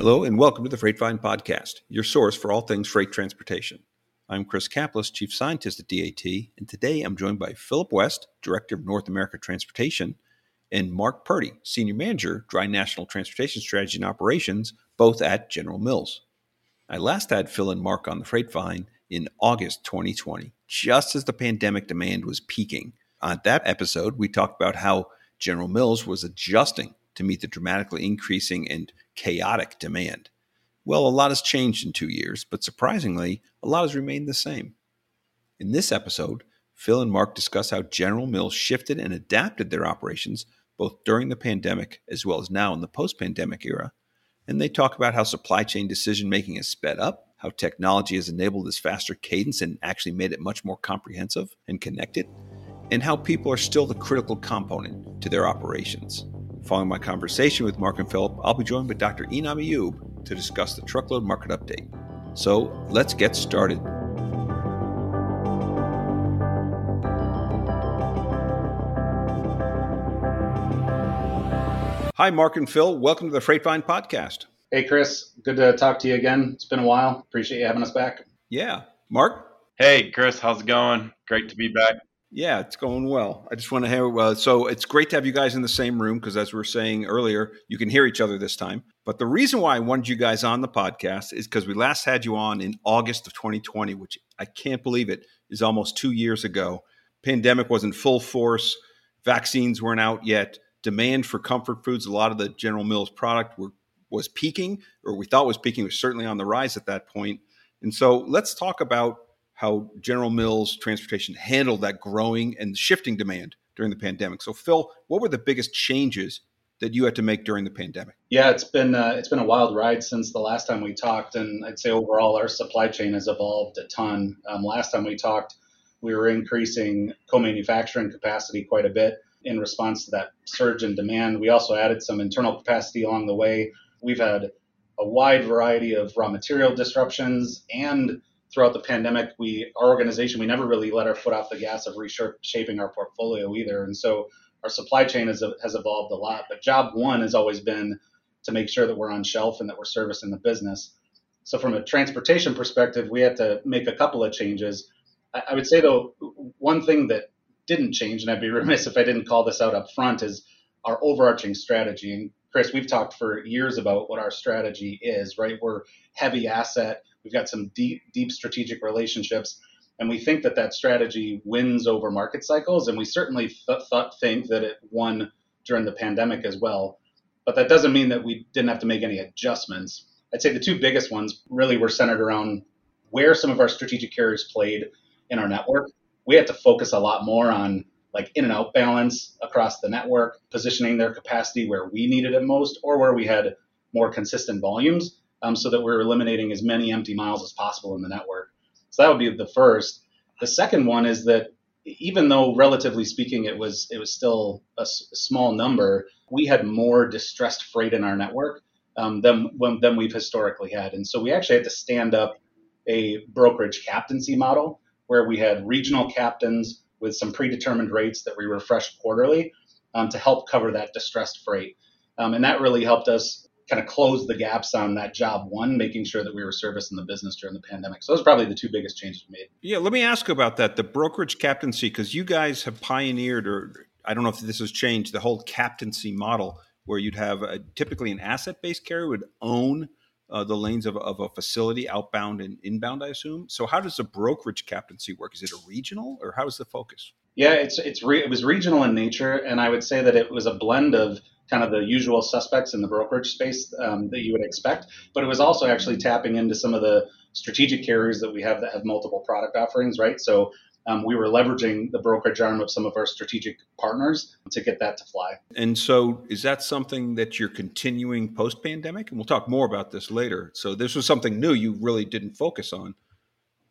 Hello, and welcome to the Freightvine Podcast, your source for all things freight transportation. I'm Chris Caplice, Chief Scientist at DAT, and today I'm joined by Philip West, Director of North America Transportation, and Mark Purdy, Senior Manager, Dry National Transportation Strategy and Operations, both at General Mills. I last had Phil and Mark on the Freightvine in August 2020, just as the pandemic demand was peaking. On that episode, we talked about how General Mills was adjusting to meet the dramatically increasing and chaotic demand. Well, a lot has changed in two years, but surprisingly, a lot has remained the same. In this episode, Phil and Mark discuss how General Mills shifted and adapted their operations both during the pandemic as well as now in the post pandemic era. And they talk about how supply chain decision making has sped up, how technology has enabled this faster cadence and actually made it much more comprehensive and connected, and how people are still the critical component to their operations. Following my conversation with Mark and Philip, I'll be joined by Dr. Enam Ayub to discuss the truckload market update. So let's get started. Hi, Mark and Phil. Welcome to the Freightvine podcast. Hey, Chris. Good to talk to you again. It's been a while. Appreciate you having us back. Yeah. Mark? Hey, Chris. How's it going? Great to be back. Yeah, it's going well. I just want to hear. Uh, so it's great to have you guys in the same room because, as we were saying earlier, you can hear each other this time. But the reason why I wanted you guys on the podcast is because we last had you on in August of 2020, which I can't believe it is almost two years ago. Pandemic was in full force. Vaccines weren't out yet. Demand for comfort foods, a lot of the General Mills product were was peaking, or we thought was peaking, was certainly on the rise at that point. And so let's talk about how General Mills transportation handled that growing and shifting demand during the pandemic. So, Phil, what were the biggest changes that you had to make during the pandemic? Yeah, it's been uh, it's been a wild ride since the last time we talked, and I'd say overall our supply chain has evolved a ton. Um, last time we talked, we were increasing co-manufacturing capacity quite a bit in response to that surge in demand. We also added some internal capacity along the way. We've had a wide variety of raw material disruptions and throughout the pandemic, we our organization we never really let our foot off the gas of reshaping our portfolio either, and so our supply chain has has evolved a lot. But job one has always been to make sure that we're on shelf and that we're servicing the business. So from a transportation perspective, we had to make a couple of changes. I, I would say though, one thing that didn't change, and I'd be remiss if I didn't call this out up front, is our overarching strategy. And Chris, we've talked for years about what our strategy is, right? We're heavy asset We've got some deep, deep strategic relationships, and we think that that strategy wins over market cycles. And we certainly th- th- think that it won during the pandemic as well. But that doesn't mean that we didn't have to make any adjustments. I'd say the two biggest ones really were centered around where some of our strategic carriers played in our network. We had to focus a lot more on like in and out balance across the network, positioning their capacity where we needed it most or where we had more consistent volumes um, so that we're eliminating as many empty miles as possible in the network. So that would be the first. The second one is that even though relatively speaking it was it was still a, s- a small number, we had more distressed freight in our network um, than than we've historically had, and so we actually had to stand up a brokerage captaincy model where we had regional captains with some predetermined rates that we refreshed quarterly um, to help cover that distressed freight. Um, and that really helped us kind of close the gaps on that job one, making sure that we were servicing the business during the pandemic. So those are probably the two biggest changes we made. Yeah, let me ask about that the brokerage captaincy, because you guys have pioneered, or I don't know if this has changed, the whole captaincy model where you'd have a, typically an asset based carrier would own uh, the lanes of, of a facility outbound and inbound, I assume. So how does the brokerage captaincy work? Is it a regional or how is the focus? Yeah, it's it's re- it was regional in nature, and I would say that it was a blend of kind of the usual suspects in the brokerage space um, that you would expect. But it was also actually tapping into some of the strategic carriers that we have that have multiple product offerings, right? So um, we were leveraging the brokerage arm of some of our strategic partners to get that to fly. And so, is that something that you're continuing post pandemic? And we'll talk more about this later. So, this was something new you really didn't focus on.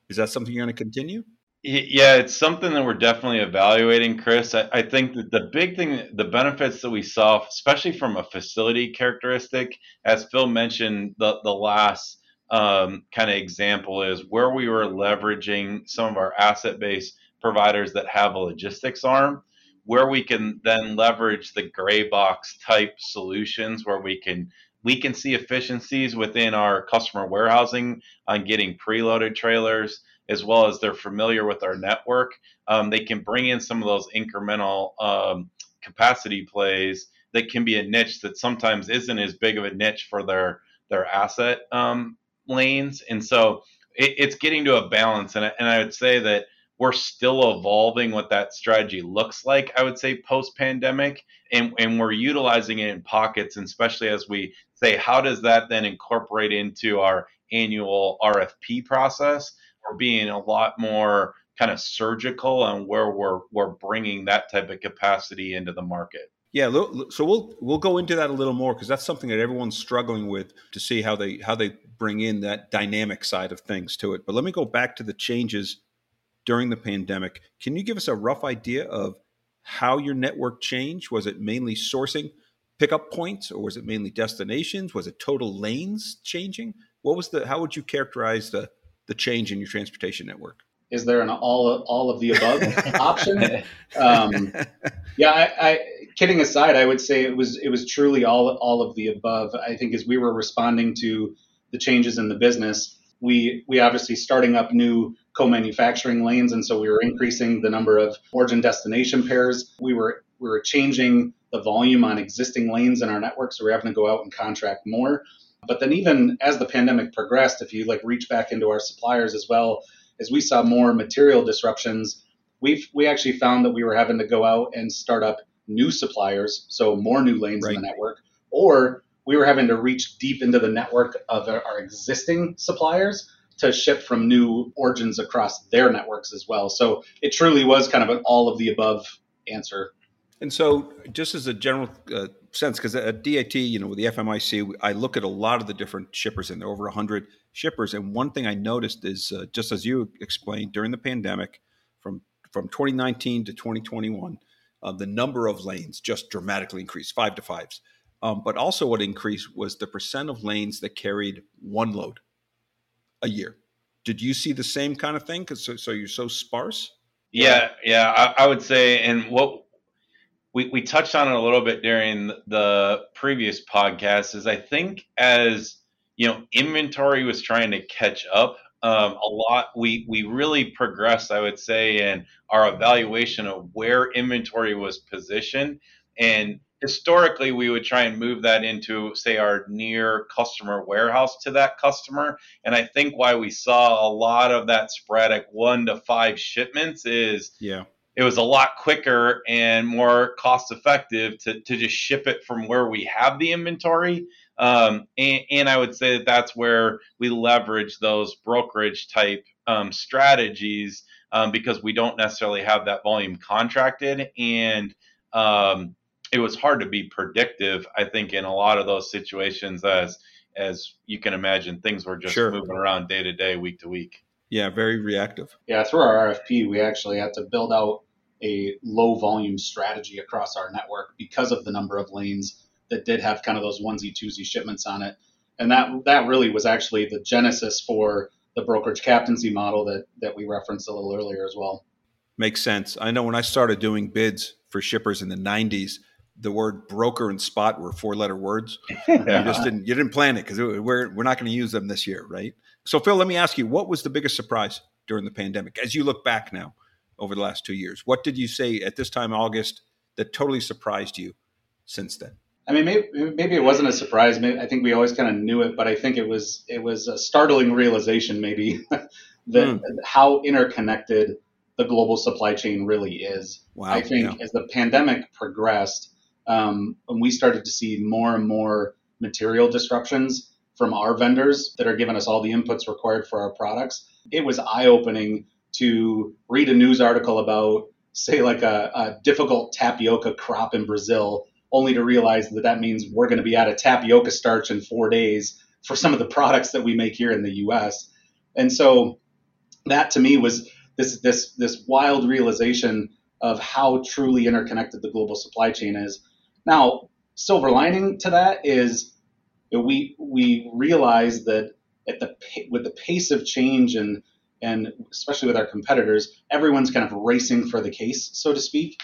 Is that something you're going to continue? Yeah, it's something that we're definitely evaluating, Chris. I, I, think that the big thing, the benefits that we saw, especially from a facility characteristic, as Phil mentioned, the the last um, kind of example is where we were leveraging some of our asset based providers that have a logistics arm, where we can then leverage the gray box type solutions where we can we can see efficiencies within our customer warehousing on getting preloaded trailers as well as they're familiar with our network. Um, they can bring in some of those incremental um, capacity plays that can be a niche that sometimes isn't as big of a niche for their their asset um, lanes. And so it, it's getting to a balance. And, and I would say that we're still evolving what that strategy looks like, I would say post pandemic. And, and we're utilizing it in pockets, and especially as we say, how does that then incorporate into our annual RFP process? We're being a lot more kind of surgical on where we're, we're bringing that type of capacity into the market. Yeah, so we'll we'll go into that a little more because that's something that everyone's struggling with to see how they how they bring in that dynamic side of things to it. But let me go back to the changes during the pandemic. Can you give us a rough idea of how your network changed? Was it mainly sourcing pickup points or was it mainly destinations? Was it total lanes changing? What was the how would you characterize the the change in your transportation network? Is there an all all of the above option? Um, yeah, I, I, kidding aside, I would say it was it was truly all all of the above. I think as we were responding to the changes in the business, we we obviously starting up new co-manufacturing lanes, and so we were increasing the number of origin destination pairs. We were we were changing the volume on existing lanes in our network, so we're having to go out and contract more. But then even as the pandemic progressed, if you like reach back into our suppliers as well, as we saw more material disruptions, we've we actually found that we were having to go out and start up new suppliers, so more new lanes right. in the network, or we were having to reach deep into the network of our, existing suppliers to ship from new origins across their networks as well. So it truly was kind of an all of the above answer. And so, just as a general uh, sense, because at DAT, you know, with the FMIC, I look at a lot of the different shippers, and there are over 100 shippers. And one thing I noticed is, uh, just as you explained, during the pandemic, from from 2019 to 2021, uh, the number of lanes just dramatically increased, five to fives. Um, but also, what increased was the percent of lanes that carried one load a year. Did you see the same kind of thing? Because so, so, you're so sparse. Yeah, yeah, I, I, would say, and what we we touched on it a little bit during the previous podcast is I think as you know inventory was trying to catch up um, a lot. We we really progressed, I would say, in our evaluation of where inventory was positioned. And historically, we would try and move that into, say, our near customer warehouse to that customer. And I think why we saw a lot of that sporadic one to five shipments is yeah. It was a lot quicker and more cost effective to, to just ship it from where we have the inventory um, and, and, I would say that that's where we leverage those brokerage type um, strategies um, because we don't necessarily have that volume contracted. And um, it was hard to be predictive, I think, in a lot of those situations as as you can imagine, things were just sure. moving around day to day, week to week. Yeah, very reactive. Yeah, through our RFP, we actually had to build out a low volume strategy across our network because of the number of lanes that did have kind of those onesie twosie shipments on it, and that that really was actually the genesis for the brokerage captaincy model that that we referenced a little earlier as well. Makes sense. I know when I started doing bids for shippers in the '90s, the word broker and spot were four letter words. yeah. You just didn't you didn't plan it because we're we're not going to use them this year, right? So Phil, let me ask you, what was the biggest surprise during the pandemic as you look back now over the last two years? What did you say at this time August that totally surprised you since then? I mean, maybe, maybe it wasn't a surprise. Maybe, I think we always kind of knew it, but I think it was it was a startling realization, maybe, that mm. how interconnected the global supply chain really is. Wow, I think yeah. as the pandemic progressed, um, and we started to see more and more material disruptions from our vendors that are giving us all the inputs required for our products, it was eye opening to read a news article about, say, like a, a difficult tapioca crop in Brazil only to realize that that means we're going to be out of tapioca starch in four days for some of the products that we make here in the U.S. And so that to me was this this this wild realization of how truly interconnected the global supply chain is. Now, silver lining to that is we we realize that at the with the pace of change and and especially with our competitors, everyone's kind of racing for the case, so to speak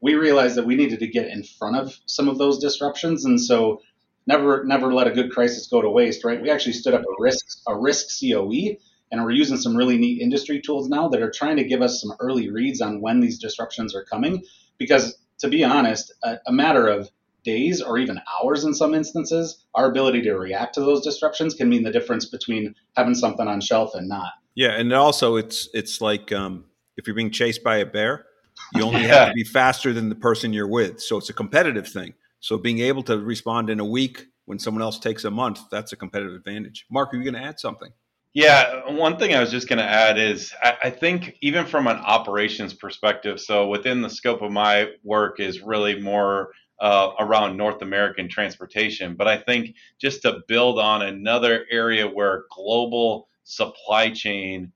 we realized that we needed to get in front of some of those disruptions. And so never never let a good crisis go to waste, right? We actually stood up a risk a risk COE, and we're using some really neat industry tools now that are trying to give us some early reads on when these disruptions are coming. Because to be honest, a, a matter of days or even hours in some instances, our ability to react to those disruptions can mean the difference between having something on shelf and not. Yeah, and also it's it's like um, if you're being chased by a bear, you only yeah. have to be faster than the person you're with. So it's a competitive thing. So being able to respond in a week when someone else takes a month, that's a competitive advantage. Mark, are you going to add something? Yeah, one thing I was just going to add is I, I, think even from an operations perspective, so within the scope of my work is really more uh, around North American transportation. But I think just to build on another area where global supply chain,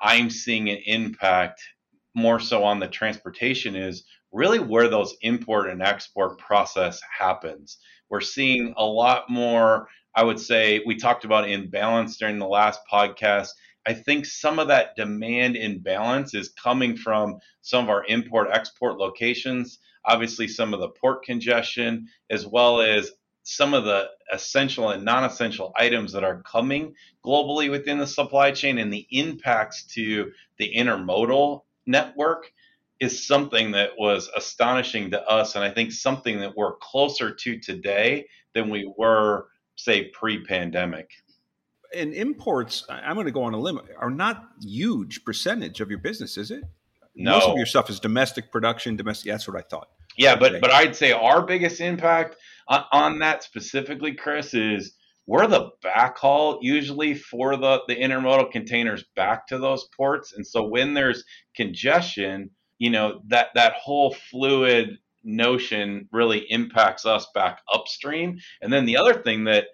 I'm seeing an impact more so on the transportation is really where those import and export process happens. We're seeing a lot more, I would say, we talked about imbalance during the last podcast. I think some of that demand imbalance is coming from some of our import export locations, obviously, some of the port congestion, as well as some of the essential and non essential items that are coming globally within the supply chain and the impacts to the intermodal network is something that was astonishing to us and I think something that we're closer to today than we were say pre-pandemic. And imports, I'm going to go on a limb, are not huge percentage of your business, is it? No. Most of your stuff is domestic production, domestic. That's what I thought. Yeah, but but I'd say our biggest impact on, on that specifically, Chris, is we're the backhaul usually for the, the intermodal containers back to those ports. And so when there's congestion, you know, that, that whole fluid notion really impacts us back upstream. And then the other thing that,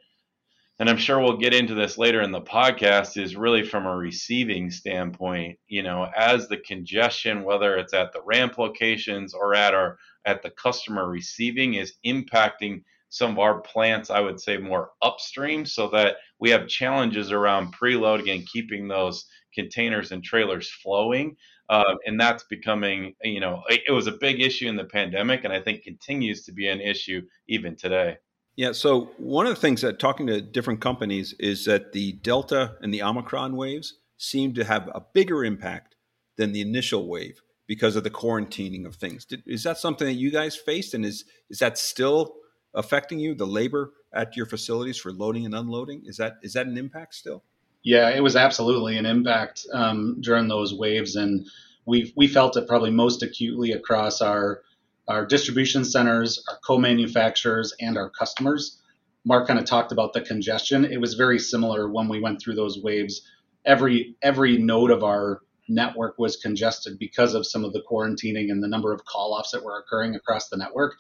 and I'm sure we'll get into this later in the podcast, is really from a receiving standpoint, you know, as the congestion, whether it's at the ramp locations or at our at the customer receiving is impacting some of our plants, I would say, more upstream so that we have challenges around preloading and keeping those containers and trailers flowing. Uh, and that's becoming, you know, it, it was a big issue in the pandemic, and I think continues to be an issue even today. Yeah. So one of the things that talking to different companies is that the Delta and the Omicron waves seem to have a bigger impact than the initial wave because of the quarantining of things. Did, is that something that you guys faced, and is is that still affecting you? The labor at your facilities for loading and unloading is that is that an impact still? Yeah, it was absolutely an impact um, during those waves, and we we felt it probably most acutely across our our distribution centers, our co-manufacturers, and our customers. Mark kind of talked about the congestion. It was very similar when we went through those waves. Every every node of our network was congested because of some of the quarantining and the number of call offs that were occurring across the network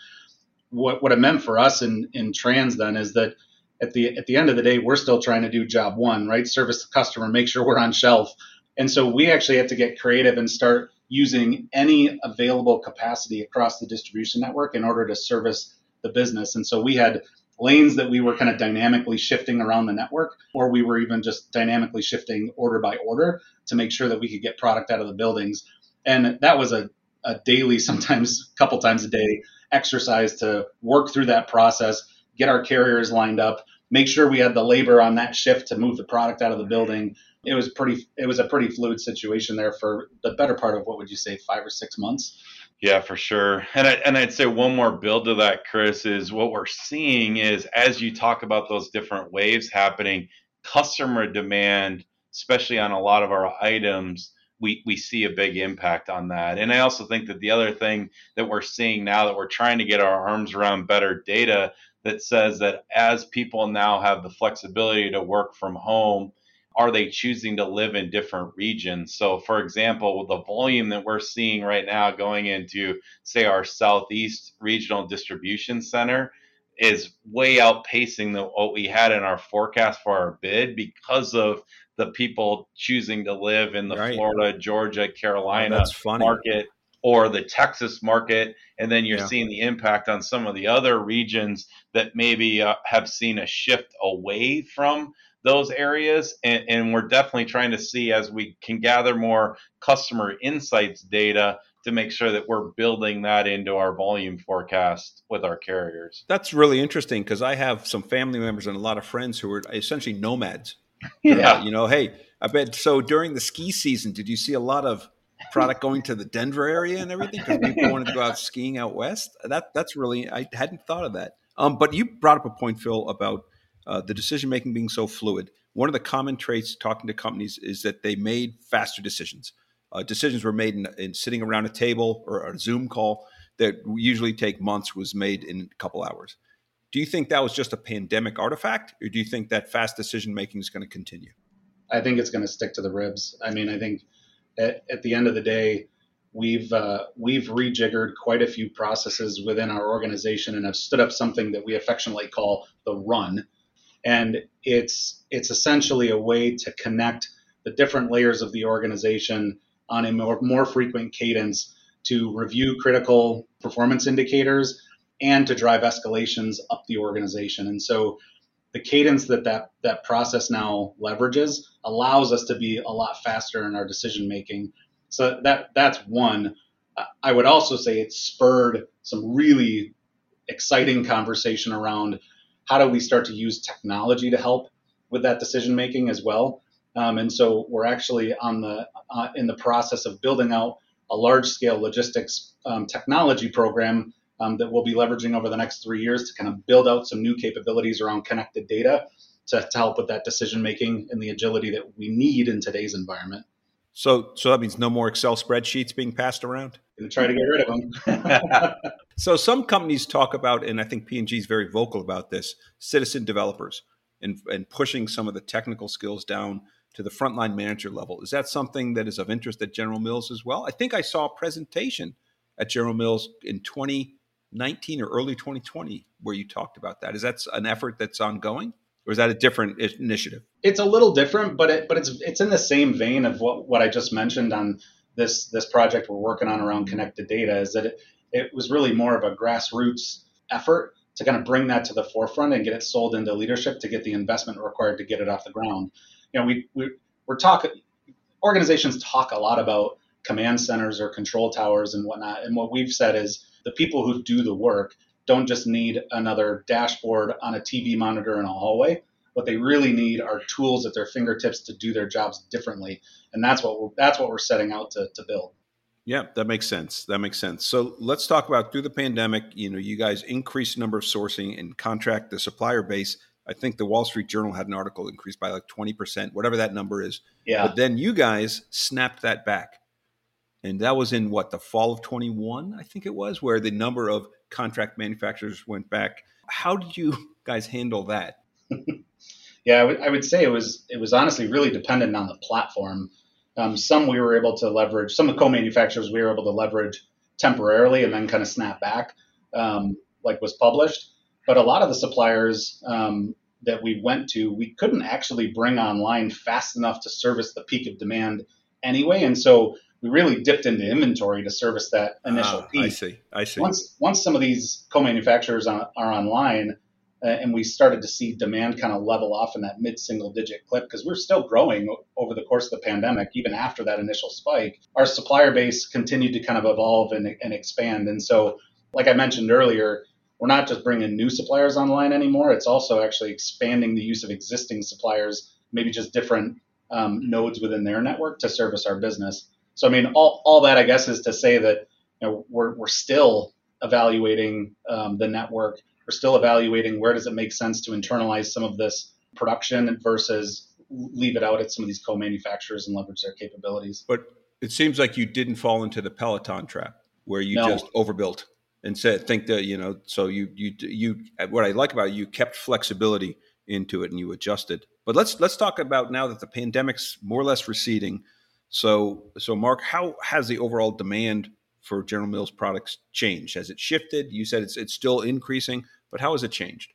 what, what it meant for us in, in trans then is that at the at the end of the day, we're still trying to do job one, right? Service the customer, make sure we're on shelf. And so we actually had to get creative and start using any available capacity across the distribution network in order to service the business. And so we had lanes that we were kind of dynamically shifting around the network, or we were even just dynamically shifting order by order to make sure that we could get product out of the buildings. And that was a, a daily, sometimes a couple times a day exercise to work through that process, get our carriers lined up, make sure we had the labor on that shift to move the product out of the building. It was pretty. It was a pretty fluid situation there for the better part of what would you say, five or six months. Yeah, for sure. And I, and I'd say one more build to that, Chris, is what we're seeing is as you talk about those different waves happening, customer demand, especially on a lot of our items, we, we see a big impact on that. And I also think that the other thing that we're seeing now that we're trying to get our arms around better data that says that as people now have the flexibility to work from home, are they choosing to live in different regions? So, for example, the volume that we're seeing right now going into, say, our Southeast Regional Distribution Center is way outpacing the, what we had in our forecast for our bid because of the people choosing to live in the right. Florida, Georgia, Carolina oh, market or the Texas market. And then you're yeah. seeing the impact on some of the other regions that maybe uh, have seen a shift away from those areas. And, and, we're definitely trying to see as we can gather more customer insights data to make sure that we're building that into our volume forecast with our carriers. That's really interesting because I have some family members and a lot of friends who are essentially nomads. Yeah. you know, hey, I bet so during the ski season, did you see a lot of product going to the Denver area and everything because people wanted to go out skiing out west? That that's really I hadn't thought of that. Um, but you brought up a point, Phil, about uh, the decision making being so fluid. One of the common traits talking to companies is that they made faster decisions. Uh, decisions were made in, in, sitting around a table or a Zoom call that usually take months was made in a couple hours. Do you think that was just a pandemic artifact, or do you think that fast decision making is going to continue? I think it's going to stick to the ribs. I mean, I think at, at the end of the day, we've uh, we've rejiggered quite a few processes within our organization and have stood up something that we affectionately call the run, and it's it's essentially a way to connect the different layers of the organization on a more, more frequent cadence to review critical performance indicators and to drive escalations up the organization. And so the cadence that that, that process now leverages allows us to be a lot faster in our decision making. So that that's one. I would also say it spurred some really exciting conversation around how do we start to use technology to help with that decision making as well. Um, and so we're actually on the uh, in the process of building out a large scale logistics um, technology program um, that we'll be leveraging over the next three years to kind of build out some new capabilities around connected data to, to help with that decision making and the agility that we need in today's environment. So, so that means no more Excel spreadsheets being passed around. Going to try to get rid of them. so, some companies talk about, and I think P&G is very vocal about this: citizen developers and and pushing some of the technical skills down to the frontline manager level. Is that something that is of interest at General Mills as well? I think I saw a presentation at General Mills in 2019 or early 2020 where you talked about that. Is that an effort that's ongoing? or is that a different initiative? It's a little different, but it but it's it's in the same vein of what what I just mentioned on this this project we're working on around connected data. Is that it, it was really more of a grassroots effort to kind of bring that to the forefront and get it sold into leadership to get the investment required to get it off the ground. You know, we, we we're talking organizations talk a lot about command centers or control towers and whatnot, and what we've said is the people who do the work don't just need another dashboard on a TV monitor in a hallway. What they really need are tools at their fingertips to do their jobs differently, and that's what we're, that's what we're setting out to, to build. Yeah, that makes sense. That makes sense. So let's talk about through the pandemic. You know, you guys increased number of sourcing and contract the supplier base. I think the Wall Street Journal had an article increased by like twenty percent, whatever that number is. Yeah. But then you guys snapped that back, and that was in what the fall of twenty one, I think it was, where the number of contract manufacturers went back. How did you guys handle that? yeah, I would, would say it was it was honestly really dependent on the platform. Um, some we were able to leverage. Some of the co-manufacturers we were able to leverage temporarily and then kind of snap back, um, like was published. But a lot of the suppliers um, that we went to, we couldn't actually bring online fast enough to service the peak of demand anyway, and so we really dipped into inventory to service that initial ah, peak. I see. I see. Once once some of these co-manufacturers are, are online, uh, and we started to see demand kind of level off in that mid-single digit clip because we're still growing over the course of the pandemic, even after that initial spike. Our supplier base continued to kind of evolve and, and expand, and so, like I mentioned earlier, we're not just bringing new suppliers online anymore. It's also actually expanding the use of existing suppliers, maybe just different um, nodes within their network to service our business. So I mean, all, all that I guess is to say that you know, we're we're still evaluating um, the network. We're still evaluating where does it make sense to internalize some of this production versus leave it out at some of these co-manufacturers and leverage their capabilities. But it seems like you didn't fall into the Peloton trap where you no. just overbuilt and said think that you know so you you you what I like about it, you kept flexibility into it and you adjusted. But let's let's talk about now that the pandemic's more or less receding so, so Mark, how has the overall demand for General Mills products changed? Has it shifted? You said it's it's still increasing, but how has it changed?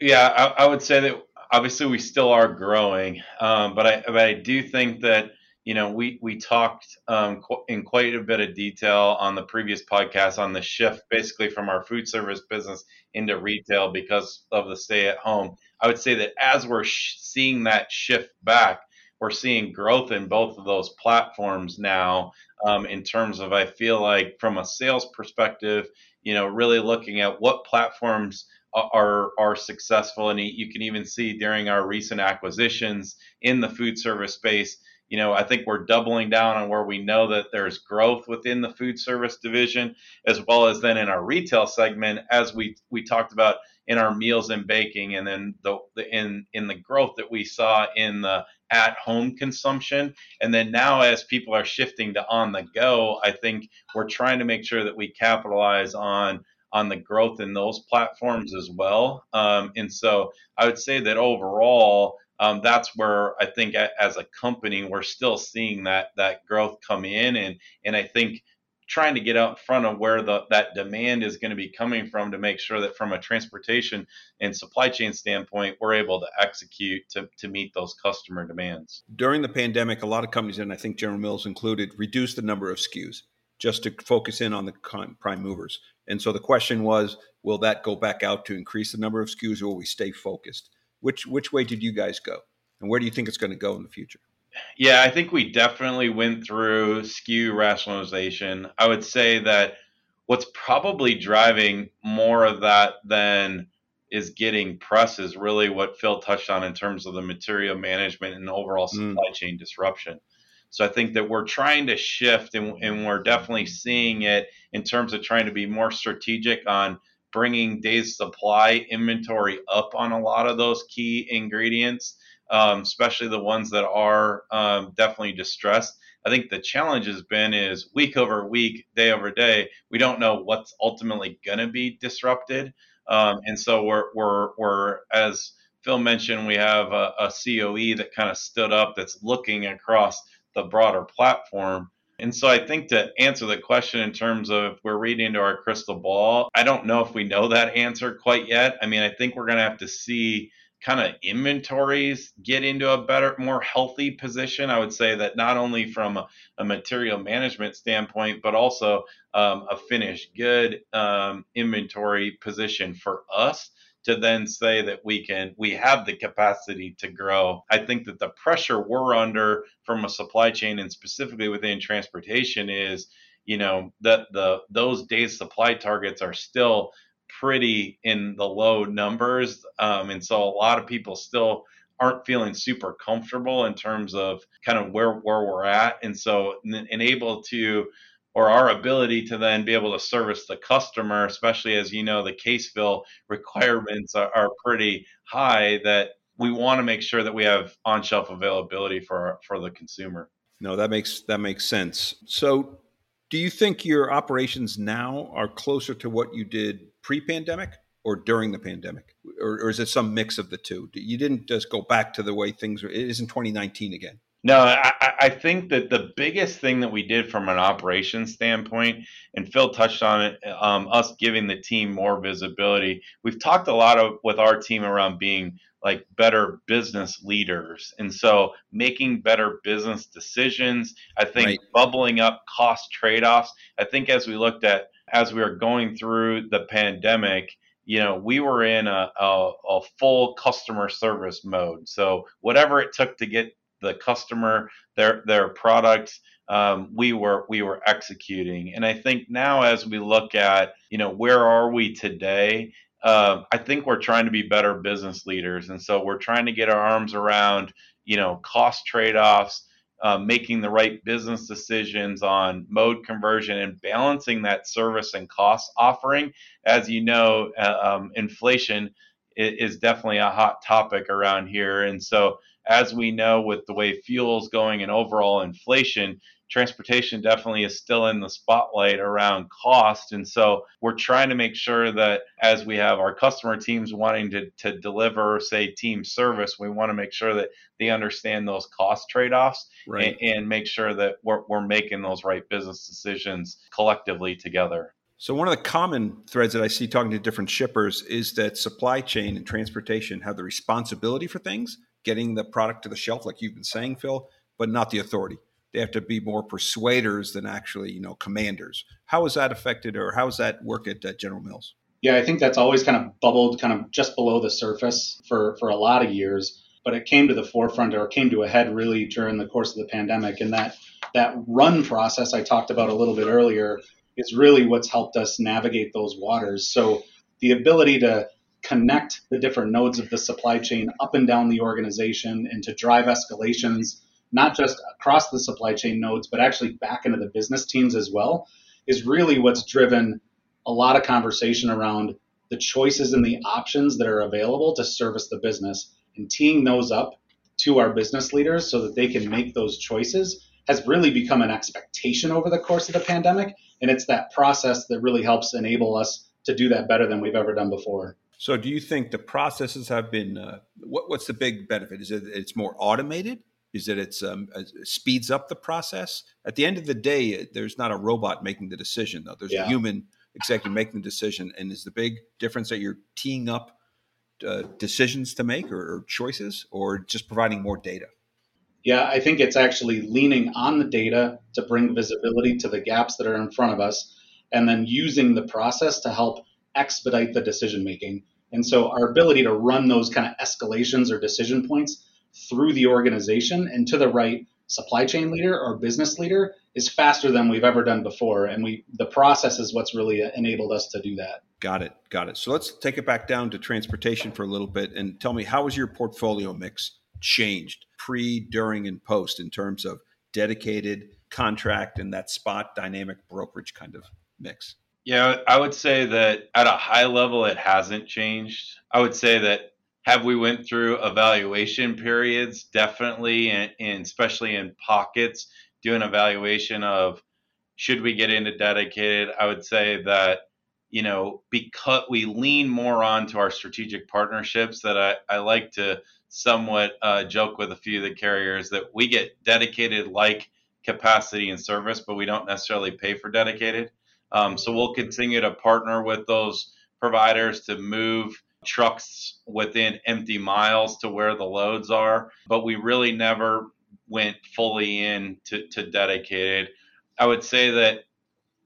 Yeah, I, I would say that obviously we still are growing, um, but I but I do think that you know we we talked um, qu- in quite a bit of detail on the previous podcast on the shift basically from our food service business into retail because of the stay at home. I would say that as we're sh- seeing that shift back, we're seeing growth in both of those platforms now. Um, in terms of, I feel like from a sales perspective, you know, really looking at what platforms are are successful, and you can even see during our recent acquisitions in the food service space. You know, I think we're doubling down on where we know that there's growth within the food service division, as well as then in our retail segment, as we we talked about in our meals and baking, and then the, the in in the growth that we saw in the at home consumption. And then now, as people are shifting to on the go, I think we're trying to make sure that we capitalize on on the growth in those platforms as well. Um, and so I would say that overall, um, that's where I think as a company we're still seeing that that growth come in, and and I think trying to get out in front of where the, that demand is going to be coming from to make sure that from a transportation and supply chain standpoint, we're able to execute to, to meet those customer demands. During the pandemic, a lot of companies, and I think General Mills included, reduced the number of SKUs just to focus in on the prime movers. And so the question was, will that go back out to increase the number of SKUs or will we stay focused? Which, which way did you guys go? And where do you think it's going to go in the future? Yeah, I think we definitely went through SKU rationalization. I would say that what's probably driving more of that than is getting press is really what Phil touched on in terms of the material management and overall mm. supply mm. chain disruption. So I think that we're trying to shift and, and we're definitely seeing it in terms of trying to be more strategic on bringing days supply inventory up on a lot of those key ingredients um, especially the ones that are um, definitely distressed. I think the challenge has been is week over week, day over day, we don't know what's ultimately going to be disrupted, um, and so we're we're we're as Phil mentioned, we have a, a COE that kind of stood up that's looking across the broader platform. And so I think to answer the question in terms of we're reading into our crystal ball, I don't know if we know that answer quite yet. I mean, I think we're going to have to see kind of inventories get into a better, more healthy position. I would say that not only from a, a material management standpoint, but also um, a finished good um, inventory position for us to then say that we can we have the capacity to grow i think that the pressure we're under from a supply chain and specifically within transportation is you know that the those days supply targets are still pretty in the low numbers. Um, and so a lot of people still aren't feeling super comfortable in terms of kind of where, where we're at. And so, and able to, or our ability to then be able to service the customer, especially as you know, the case fill requirements are, are pretty high that we want to make sure that we have on shelf availability for, for the consumer. No, that makes that makes sense. So, do you think your operations now are closer to what you did pre-pandemic or during the pandemic, or, or, is it some mix of the two? You didn't just go back to the way things were. It isn't 2019 again. No, I, I, think that the biggest thing that we did from an operations standpoint, and Phil touched on it, um, us giving the team more visibility. We've talked a lot of, with our team around being like better business leaders, and so making better business decisions. I think right. bubbling up cost trade offs. I think as we looked at as we were going through the pandemic, you know, we were in a, a, a, full customer service mode. So whatever it took to get the customer their their product, um, we were we were executing. And I think now as we look at, you know, where are we today? Uh, I think we're trying to be better business leaders, and so we're trying to get our arms around, you know, cost trade offs uh, making the right business decisions on mode conversion and balancing that service and cost offering. As you know, uh, um, inflation is definitely a hot topic around here. And so, as we know, with the way fuel's going and overall inflation, transportation definitely is still in the spotlight around cost. And so we're trying to make sure that as we have our customer teams wanting to, to deliver, say, team service, we want to make sure that they understand those cost trade offs right. and, and, make sure that we're, we're making those right business decisions collectively together. So, one of the common threads that I see talking to different shippers is that supply chain and transportation have the responsibility for things, getting the product to the shelf, like you've been saying, Phil, but not the authority they have to be more persuaders than actually, you know, commanders. How is that affected, or how does that work at General Mills? Yeah, I think that's always kind of bubbled kind of just below the surface for for a lot of years. but it came to the forefront or came to a head really during the course of the pandemic. And that that run process I talked about a little bit earlier is really what's helped us navigate those waters. So the ability to connect the different nodes of the supply chain up and down the organization and to drive escalations, not just across the supply chain nodes, but actually back into the business teams as well, is really what's driven a lot of conversation around the choices and the options that are available to service the business and teeing those up to our business leaders so that they can make those choices has really become an expectation over the course of the pandemic. And it's that process that really helps enable us to do that better than we've ever done before. So, do you think the processes have been? Uh, what, what's the big benefit? Is it it's more automated? Is it it's um, it uh, speeds up the process? At the end of the day, there's not a robot making the decision, though. There's yeah. a human executive making the decision. And is the big difference that you're teeing up uh, decisions to make or, or choices, or just providing more data? Yeah, I think it's actually leaning on the data to bring visibility to the gaps that are in front of us, and then using the process to help expedite the decision making. And so our ability to run those kind of escalations or decision points through the organization and to the right supply chain leader or business leader is faster than we've ever done before. And we the process is what's really enabled us to do that. Got it. Got it. So let's take it back down to transportation for a little bit and tell me how has your portfolio mix changed pre, during, and post in terms of dedicated contract and that spot dynamic brokerage kind of mix? Yeah, I would say that at a high level, it hasn't changed. I would say that have we went through evaluation periods? Definitely, and, and especially in pockets, do an evaluation of should we get into dedicated. I would say that you know because we lean more onto our strategic partnerships that I, I like to somewhat uh, joke with a few of the carriers that we get dedicated like capacity and service, but we don't necessarily pay for dedicated. Um, so we'll continue to partner with those providers to move trucks within empty miles to where the loads are, but we really never went fully in to, to dedicated. I would say that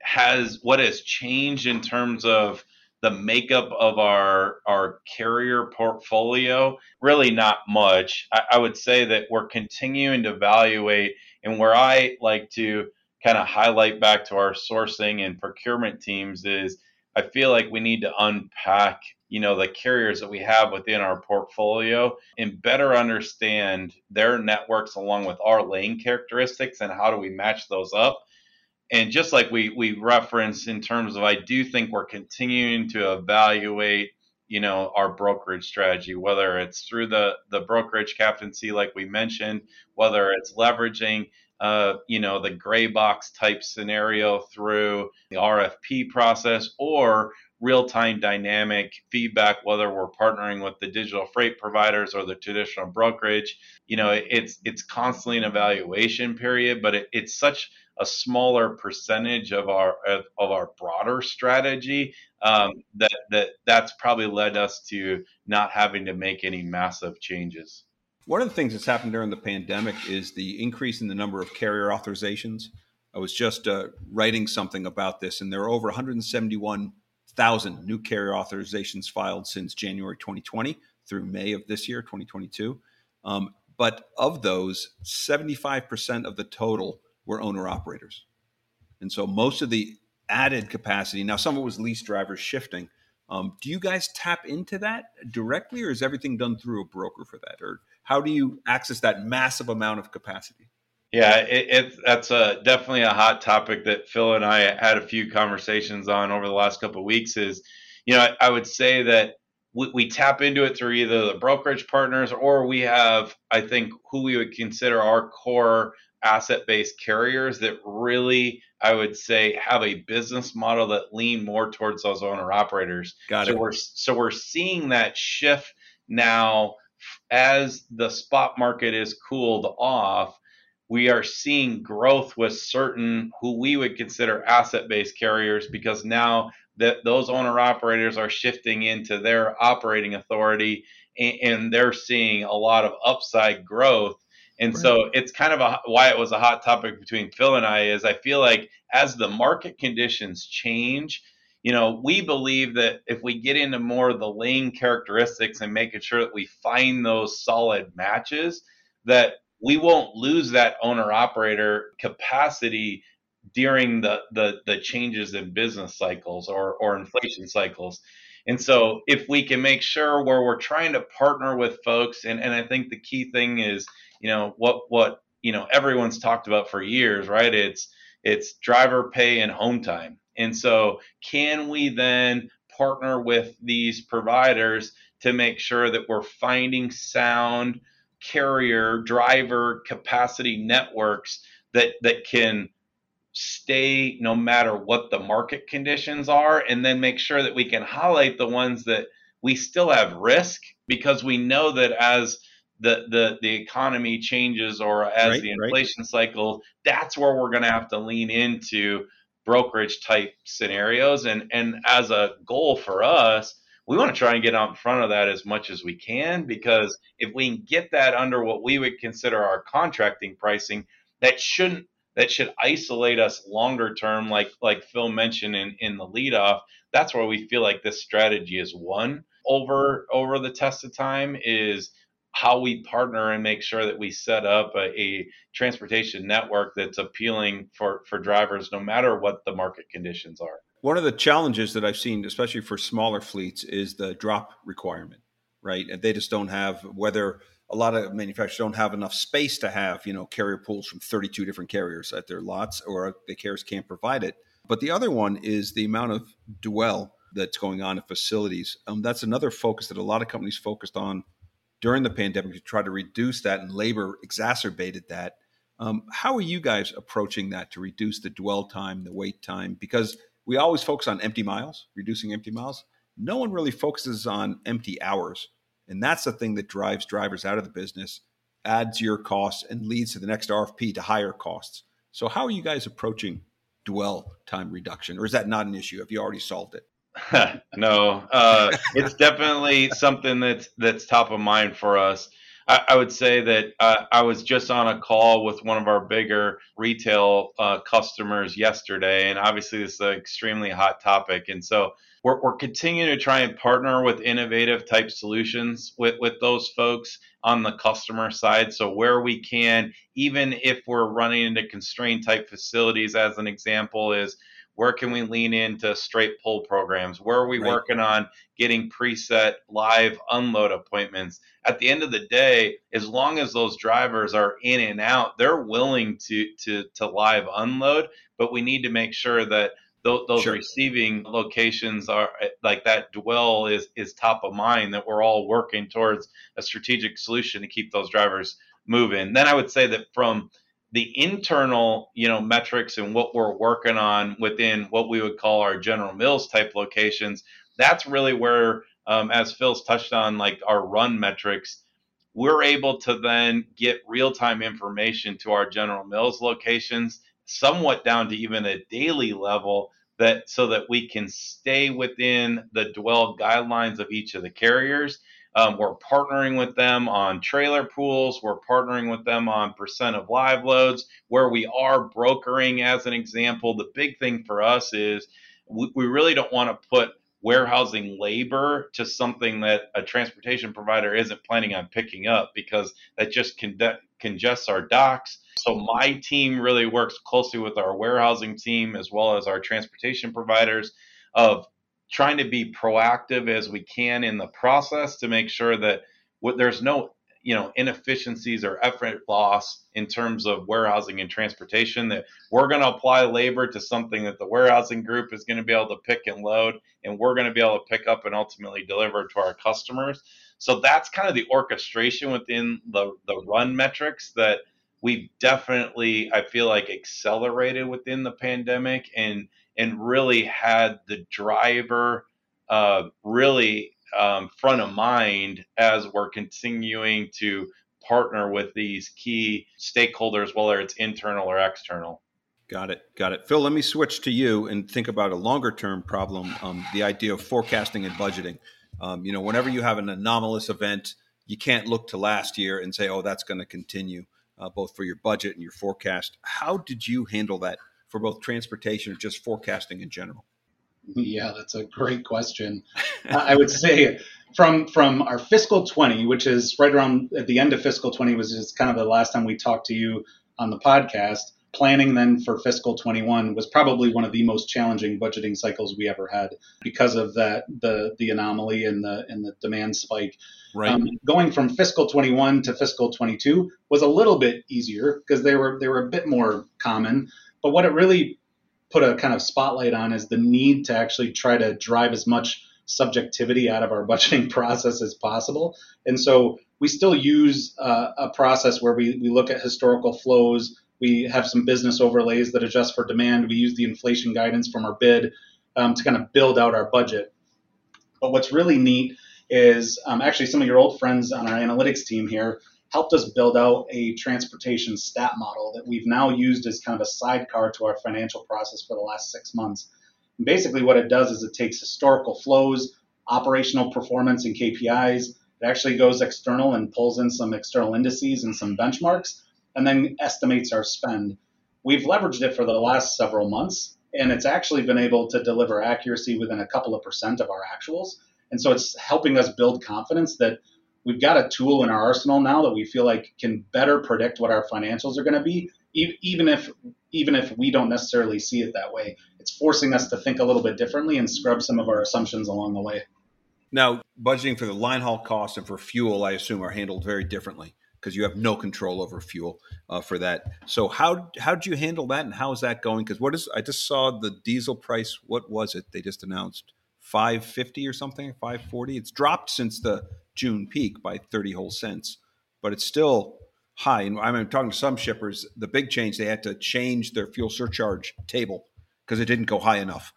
has what has changed in terms of the makeup of our our carrier portfolio really not much I, I, would say that we're continuing to evaluate and where i like to kind of highlight back to our sourcing and procurement teams is I feel like we need to unpack, you know, the carriers that we have within our portfolio and better understand their networks along with our lane characteristics and how do we match those up. And just like we we referenced in terms of I do think we're continuing to evaluate you know our brokerage strategy whether it's through the the brokerage captaincy like we mentioned whether it's leveraging uh, you know, the gray box type scenario through the RFP process or real time dynamic feedback, whether we're partnering with the digital freight providers or the traditional brokerage. You know, it's it's constantly an evaluation period, but it, it's such a smaller percentage of our of, our broader strategy um, that that that's probably led us to not having to make any massive changes. One of the things that's happened during the pandemic is the increase in the number of carrier authorizations. I was just uh, writing something about this, and there are over 171,000 new carrier authorizations filed since January 2020 through May of this year, 2022. Um, but of those, 75% of the total were owner operators. And so most of the added capacity, now some of it was lease drivers shifting. Um, do you guys tap into that directly, or is everything done through a broker for that? Or how do you access that massive amount of capacity? Yeah, it, it, that's a, definitely a hot topic that Phil and I had a few conversations on over the last couple of weeks. Is you know I, I would say that we, we, tap into it through either the brokerage partners or we have I think who we would consider our core asset-based carriers that really I would say have a business model that lean more towards those owner operators. Got so it. We're, so we're seeing that shift now as the spot market is cooled off, we are seeing growth with certain who we would consider asset-based carriers because now that those owner operators are shifting into their operating authority and, and they're seeing a lot of upside growth. And right. so it's kind of a, why it was a hot topic between Phil and I is I feel like as the market conditions change, you know, we believe that if we get into more of the lane characteristics and making sure that we find those solid matches, that we won't lose that owner operator capacity during the, the the changes in business cycles or or inflation cycles. And so if we can make sure where we're trying to partner with folks and, and I think the key thing is, you know, what what you know everyone's talked about for years, right? It's it's driver pay and home time. And so can we then partner with these providers to make sure that we're finding sound carrier driver capacity networks that that can stay no matter what the market conditions are and then make sure that we can highlight the ones that we still have risk because we know that as the the, the economy changes or as right, the inflation right. cycle that's where we're going to have to lean into brokerage type scenarios and and as a goal for us we want to try and get out in front of that as much as we can because if we can get that under what we would consider our contracting pricing that shouldn't that should isolate us longer term, like like Phil mentioned in, in the lead off. That's where we feel like this strategy is won over over the test of time is how we partner and make sure that we set up a, a, transportation network that's appealing for, for drivers no matter what the market conditions are. One of the challenges that I've seen, especially for smaller fleets, is the drop requirement, right? And they just don't have whether a lot of manufacturers don't have enough space to have you know carrier pools from 32 different carriers at their lots or the carriers can't provide it but the other one is the amount of dwell that's going on in facilities um, that's another focus that a lot of companies focused on during the pandemic to try to reduce that and labor exacerbated that um, how are you guys approaching that to reduce the dwell time the wait time because we always focus on empty miles reducing empty miles no one really focuses on empty hours and that's the thing that drives drivers out of the business, adds your costs, and leads to the next RFP to higher costs. So, how are you guys approaching dwell time reduction, or is that not an issue? Have you already solved it? no, uh, it's definitely something that's that's top of mind for us. I, I would say that uh, I was just on a call with one of our bigger retail uh, customers yesterday, and obviously this is an extremely hot topic. And so we're, we're continuing to try and partner with innovative type solutions with, with those folks on the customer side. So where we can, even if we're running into constrained type facilities, as an example, is where can we lean into straight pull programs? Where are we right. working on getting preset live unload appointments? At the end of the day, as long as those drivers are in and out, they're willing to to to live unload, but we need to make sure that those, sure. receiving locations are eh, like that dwell is is top of mind that we're all working towards a strategic solution to keep those drivers moving then i would say that from the internal you know metrics and what we're working on within what we would call our general mills type locations that's really where um, as phil's touched on like our run metrics we're able to then get real-time information to our general mills locations somewhat down to even a daily level that so that we can stay within the dwell guidelines of each of the carriers. Um, we're partnering with them on trailer pools. We're partnering with them on percent of live loads. Where we are brokering, as an example, the big thing for us is we, we really don't want to put warehousing labor to something that a transportation provider isn't planning on picking up because that just con- congests our docks. So my team really works closely with our warehousing team as well as our transportation providers of trying to be proactive as we can in the process to make sure that what, there's no you know inefficiencies or effort loss in terms of warehousing and transportation that we're going to apply labor to something that the warehousing group is going to be able to pick and load and we're going to be able to pick up and ultimately deliver to our customers. So that's kind of the orchestration within the the run metrics that we've definitely i feel like accelerated within the pandemic and and really had the driver uh, really um, front of mind as we're continuing to partner with these key stakeholders, whether it's internal or external. Got it. Got it. Phil, let me switch to you and think about a longer term problem um, the idea of forecasting and budgeting. Um, you know, whenever you have an anomalous event, you can't look to last year and say, oh, that's going to continue, uh, both for your budget and your forecast. How did you handle that for both transportation or just forecasting in general? Yeah, that's a great question. I would say from from our fiscal 20, which is right around at the end of fiscal 20, was just kind of the last time we talked to you on the podcast. Planning then for fiscal 21 was probably one of the most challenging budgeting cycles we ever had because of that the the anomaly and the and the demand spike. Right. Um, going from fiscal 21 to fiscal 22 was a little bit easier because they were they were a bit more common. But what it really put a kind of spotlight on is the need to actually try to drive as much subjectivity out of our budgeting process as possible. And so we still use uh, a process where we, we look at historical flows. We have some business overlays that adjust for demand. We use the inflation guidance from our bid um, to kind of build out our budget. But what's really neat is um, actually some of your old friends on our analytics team here helped us build out a transportation stat model that we've now used as kind of a sidecar to our financial process for the last six months. And basically, what it does is it takes historical flows, operational performance, and KPIs. It actually goes external and pulls in some external indices and some benchmarks, and then estimates our spend. We've leveraged it for the last several months, and it's actually been able to deliver accuracy within a couple of percent of our actuals. And so it's helping us build confidence that we've got a tool in our arsenal now that we feel like can better predict what our financials are going to be even if even if we don't necessarily see it that way it's forcing us to think a little bit differently and scrub some of our assumptions along the way now budgeting for the line haul costs and for fuel i assume are handled very differently because you have no control over fuel uh, for that so how how did you handle that and how is that going because what is i just saw the diesel price what was it they just announced 550 or something 540 it's dropped since the June peak by 30 whole cents, but it's still high. And I'm talking to some shippers, the big change, they had to change their fuel surcharge table because it didn't go high enough,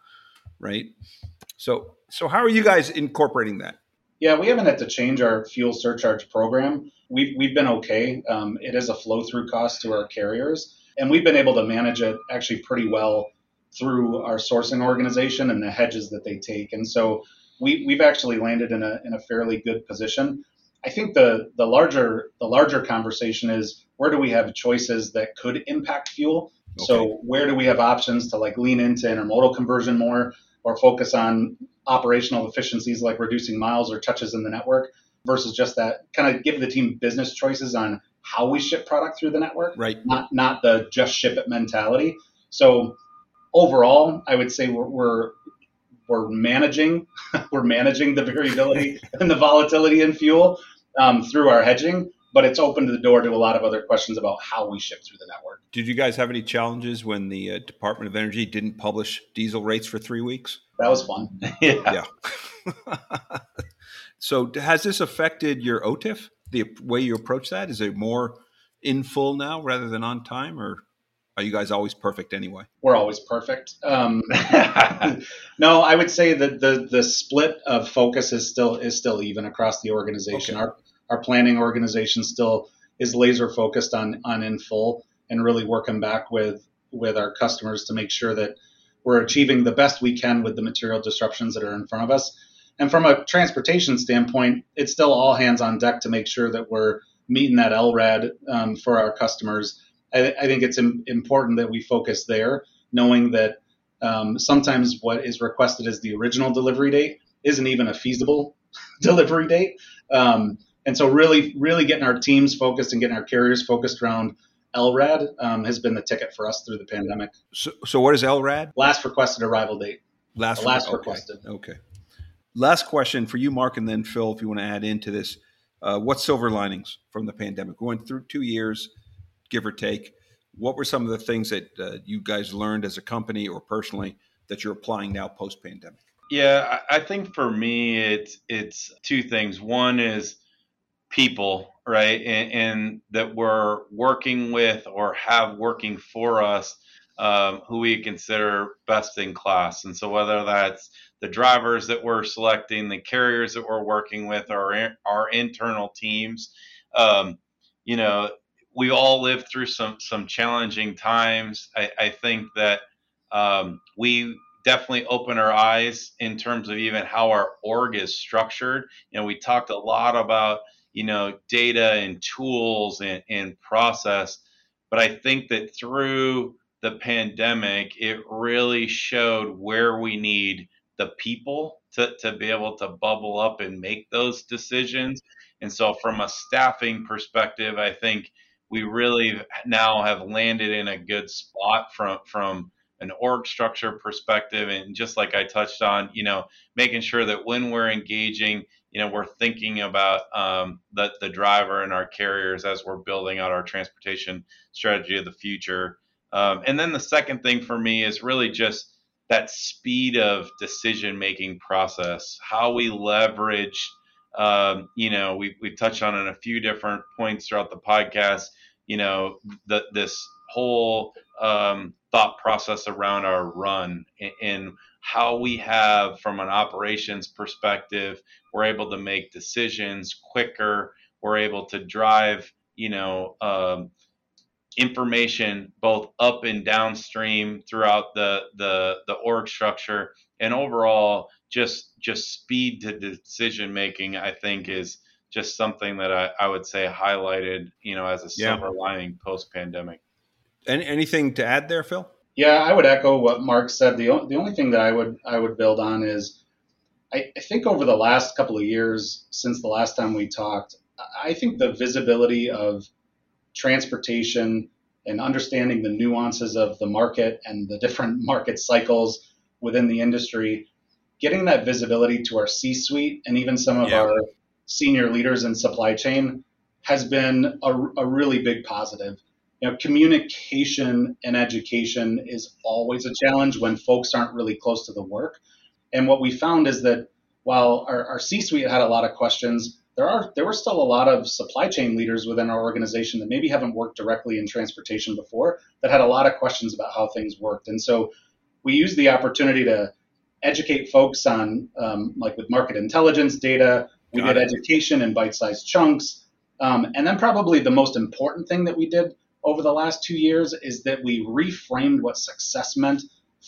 right? So, so how are you guys incorporating that? Yeah, we haven't had to change our fuel surcharge program. We've, we've been okay. Um, it is a flow through cost to our carriers, and we've been able to manage it actually pretty well through our sourcing organization and the hedges that they take. And so we, we've actually landed in a, in a fairly good position. I think the, the larger the larger conversation is where do we have choices that could impact fuel? Okay. So where do we have options to like lean into intermodal conversion more or focus on operational efficiencies like reducing miles or touches in the network versus just that kind of give the team business choices on how we ship product through the network, right? Not not the just ship it mentality. So overall, I would say we're, we're we're managing we're managing the variability and the volatility in fuel um, through our hedging but it's opened the door to a lot of other questions about how we ship through the network did you guys have any challenges when the uh, department of energy didn't publish diesel rates for three weeks that was fun yeah, yeah. so has this affected your otif the way you approach that is it more in full now rather than on time or are you guys always perfect anyway? We're always perfect. Um, no, I would say that the the split of focus is still is still even across the organization. Okay. Our our planning organization still is laser focused on on in full and really working back with with our customers to make sure that we're achieving the best we can with the material disruptions that are in front of us. And from a transportation standpoint, it's still all hands on deck to make sure that we're meeting that LRAD um, for our customers I, I think it's Im- important that we focus there, knowing that um, sometimes what is requested as the original delivery date isn't even a feasible delivery date. Um, and so, really, really getting our teams focused and getting our carriers focused around LRAD um, has been the ticket for us through the pandemic. So, so what is LRAD? Last requested arrival date. Last, last okay. requested. Okay. Last question for you, Mark, and then Phil, if you want to add into this. Uh, what silver linings from the pandemic? We went through two years give or take. What were some of the things that uh, you guys learned as a company or personally that you're applying now post pandemic? Yeah, I think for me it's it's two things. One is people, right, and, and that we're working with or have working for us um, who we consider best in class. And so whether that's the drivers that we're selecting, the carriers that we're working with, or our internal teams, um, you know, we all lived through some some challenging times. I, I think that um, we definitely open our eyes in terms of even how our org is structured. You know, we talked a lot about you know data and tools and, and process, but I think that through the pandemic, it really showed where we need the people to, to be able to bubble up and make those decisions. And so, from a staffing perspective, I think we really now have landed in a good spot from from an org structure perspective and just like I touched on, you know, making sure that when we're engaging, you know, we're thinking about um, the the driver and our carriers as we're building out our transportation strategy of the future. Um, and then the second thing for me is really just that speed of decision making process, how we leverage. Um, you know, we we touched on in a few different points throughout the podcast. You know, the, this whole um, thought process around our run and how we have, from an operations perspective, we're able to make decisions quicker. We're able to drive, you know, um, information both up and downstream throughout the the the org structure, and overall, just just speed to decision making. I think is just something that I, I would say highlighted, you know, as a silver yeah. lining post pandemic. Any, anything to add there, Phil? Yeah, I would echo what Mark said. The, the only thing that I would I would build on is I, I think over the last couple of years since the last time we talked, I think the visibility of transportation and understanding the nuances of the market and the different market cycles within the industry, getting that visibility to our C-suite and even some of yeah. our senior leaders in supply chain has been a, a really big positive you know, communication and education is always a challenge when folks aren't really close to the work. And what we found is that while our, our C-suite had a lot of questions, there are there were still a lot of supply chain leaders within our organization that maybe haven't worked directly in transportation before that had a lot of questions about how things worked. And so we used the opportunity to educate folks on um, like with market intelligence data. We Got did it. education in bite-sized chunks. Um, and then probably the most important thing that we did over the last two years is that we reframed what success meant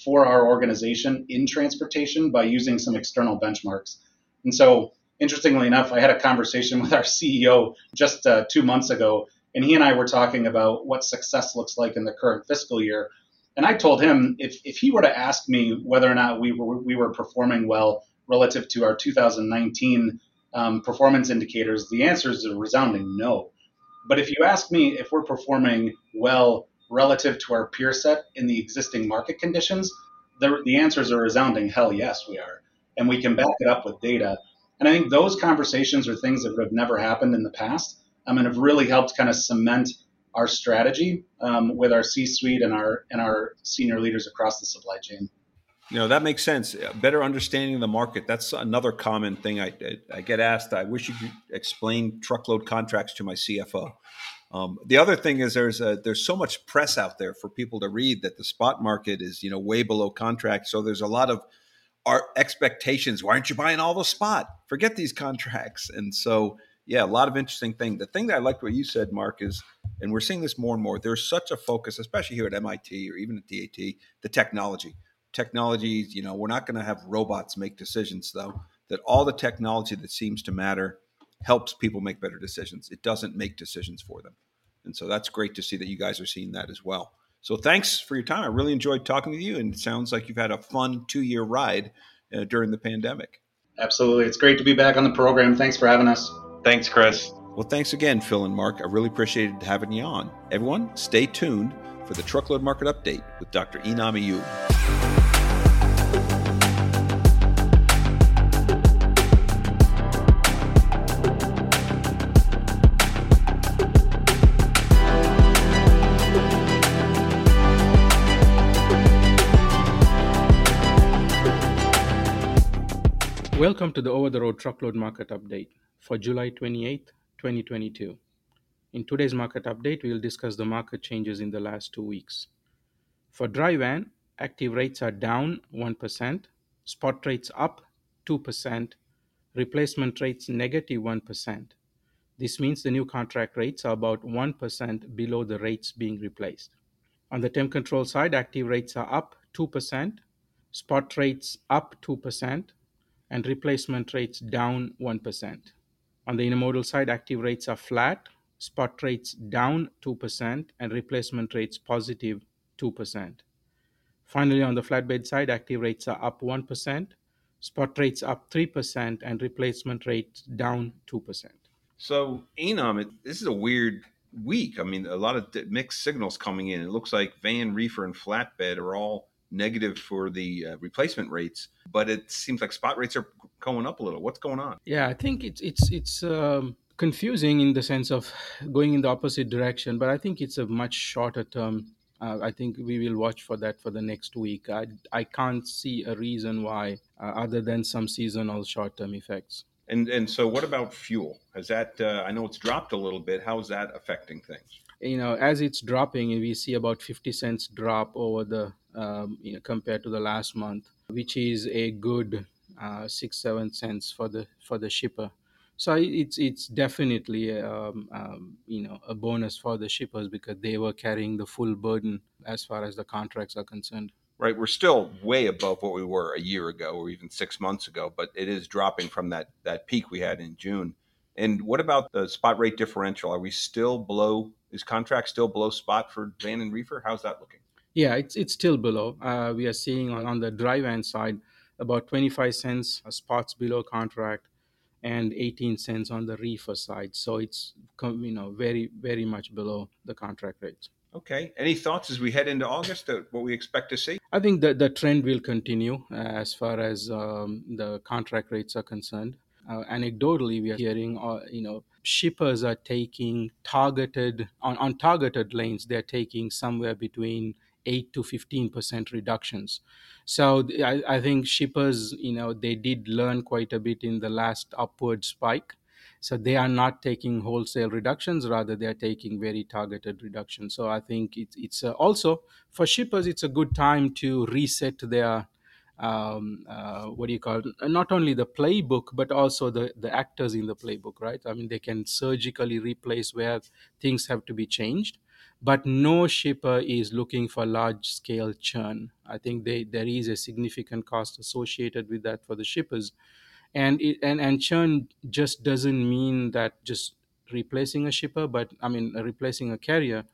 for our organization in transportation by using some external benchmarks. And so, interestingly enough, I had a conversation with our CEO just uh, two months ago, and he and I were talking about what success looks like in the current fiscal year. And I told him if, if he were to ask me whether or not we were, we were performing well relative to our 2019 um, performance indicators, the answer is a resounding no. But if you ask me if we're performing well relative to our peer set in the existing market conditions, the, the answers are resounding hell yes, we are. And we can back it up with data. And I think those conversations are things that have never happened in the past um, and have really helped kind of cement our strategy um, with our C-suite and our and our senior leaders across the supply chain. You know that makes sense. Better understanding the market. That's another common thing I, I, get asked. I wish you could explain truckload contracts to my CFO. Um, the other thing is there's a, there's so much press out there for people to read that the spot market is you know way below contract. So there's a lot of our expectations. Why aren't you buying all the spot? Forget these contracts. And so yeah, a lot of interesting thing. The thing that I liked what you said, Mark, is, and we're seeing this more and more. There's such a focus, especially here at MIT or even at DAT, the technology technologies, you know, we're not going to have robots make decisions though. That all the technology that seems to matter helps people make better decisions. It doesn't make decisions for them. And so that's great to see that you guys are seeing that as well. So thanks for your time. I really enjoyed talking with you, and it sounds like you've had a fun two year ride uh, during the pandemic. Absolutely. It's great to be back on the program. Thanks for having us. Thanks, Chris. Well, thanks again, Phil and Mark. I really appreciated having you on. Everyone, stay tuned for the Truckload Market Update with Dr. Inam Iyoob. Welcome to the Over the Road Truckload Market Update for July 28, 2022. In today's market update, we will discuss the market changes in the last two weeks. For dry van, active rates are down 1%, spot rates up 2%, replacement rates negative 1. This means the new contract rates are about 1% below the rates being replaced. On the temp control side, active rates are up 2%, spot rates up 2%, and replacement rates down 1%. On the intermodal side, active rates are flat, spot rates down 2%, and replacement rates positive 2%. Finally, on the flatbed side, active rates are up 1%, spot rates up 3%, and replacement rates down 2%. So, Inam, it, this is a weird week. I mean, a lot of mixed signals coming in. It looks like van, reefer, and flatbed are all negative for the uh, replacement rates, but it seems like spot rates are going up a little. What's going on? Yeah, I think it's it's it's um, confusing in the sense of going in the opposite direction, but I think it's a much shorter term. Uh, I think we will watch for that for the next week. I, I can't see a reason why, uh, other than some seasonal short term effects. And and so, what about fuel? Has that? Uh, I know it's dropped a little bit. How is that affecting things? You know, as it's dropping, we see about fifty cents drop over the um, you know compared to the last month, which is a good uh, six seven cents for the for the shipper. So it's it's definitely um, um, you know a bonus for the shippers because they were carrying the full burden as far as the contracts are concerned right? We're still way above what we were a year ago or even six months ago, but it is dropping from that that peak we had in June. And what about the spot rate differential? Are we still below? Is contract still below spot for van and reefer? How's that looking? Yeah, it's it's still below. Uh, we are seeing on, on the dry van side about 25 cents spots below contract and 18 cents on the reefer side. So it's you know very very much below the contract rates. Okay. Any thoughts as we head into August? what we expect to see? I think that the trend will continue uh, as far as um, the contract rates are concerned. Uh, anecdotally, we are hearing, uh, you know, shippers are taking targeted on, on targeted lanes. They're taking somewhere between eight to fifteen percent reductions. So I, I think shippers, you know, they did learn quite a bit in the last upward spike so they are not taking wholesale reductions, rather they are taking very targeted reductions. So I think it, it's uh, also for shippers, it's a good time to reset their um, uh, what do you call it? Not only the playbook, but also the, the actors in the playbook, right? I mean, they can surgically replace where things have to be changed, but no shipper is looking for large scale churn. I think they, there is a significant cost associated with that for the shippers. And it, and and churn just doesn't mean that just replacing a shipper but i mean replacing a carrier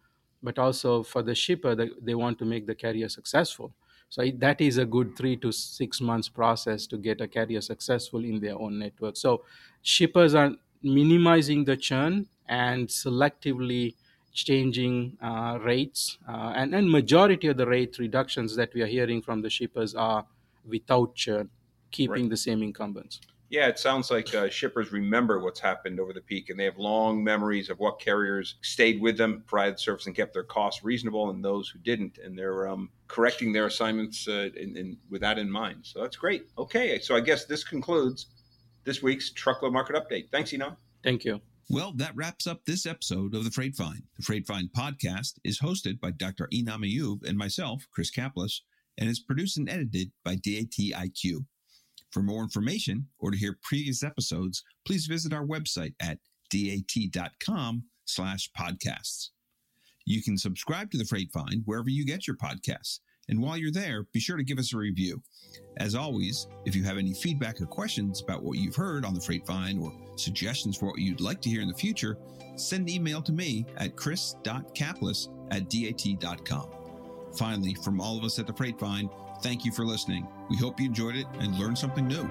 but also for the shipper they, they want to make the carrier successful. So that is a good three to six months process to get a carrier successful in their own network. So shippers are minimizing the churn and selectively changing uh, rates uh, and and majority of the rate reductions that we are hearing from the shippers are without churn keeping right. the same incumbents. Yeah, it sounds like uh, shippers remember what's happened over the peak, and they have long memories of what carriers stayed with them, provided service, and kept their costs reasonable, and those who didn't, and they're um, correcting their assignments uh, in, in, with that in mind. So that's great. Okay, so I guess this concludes this week's truckload market update. Thanks, Inam. Thank you. Well, that wraps up this episode of the Freightvine. The Freightvine podcast is hosted by Dr. Inam Iyoob and myself, Chris Caplice, and is produced and edited by DAT iQ. For more information or to hear previous episodes, please visit our website at dat.com slash podcasts. You can subscribe to the Freightvine wherever you get your podcasts. And while you're there, be sure to give us a review. As always, if you have any feedback or questions about what you've heard on the Freightvine or suggestions for what you'd like to hear in the future, send an email to me at chris.caplice at dat.com. Finally, from all of us at the Freightvine, Thank you for listening. We hope you enjoyed it and learned something new.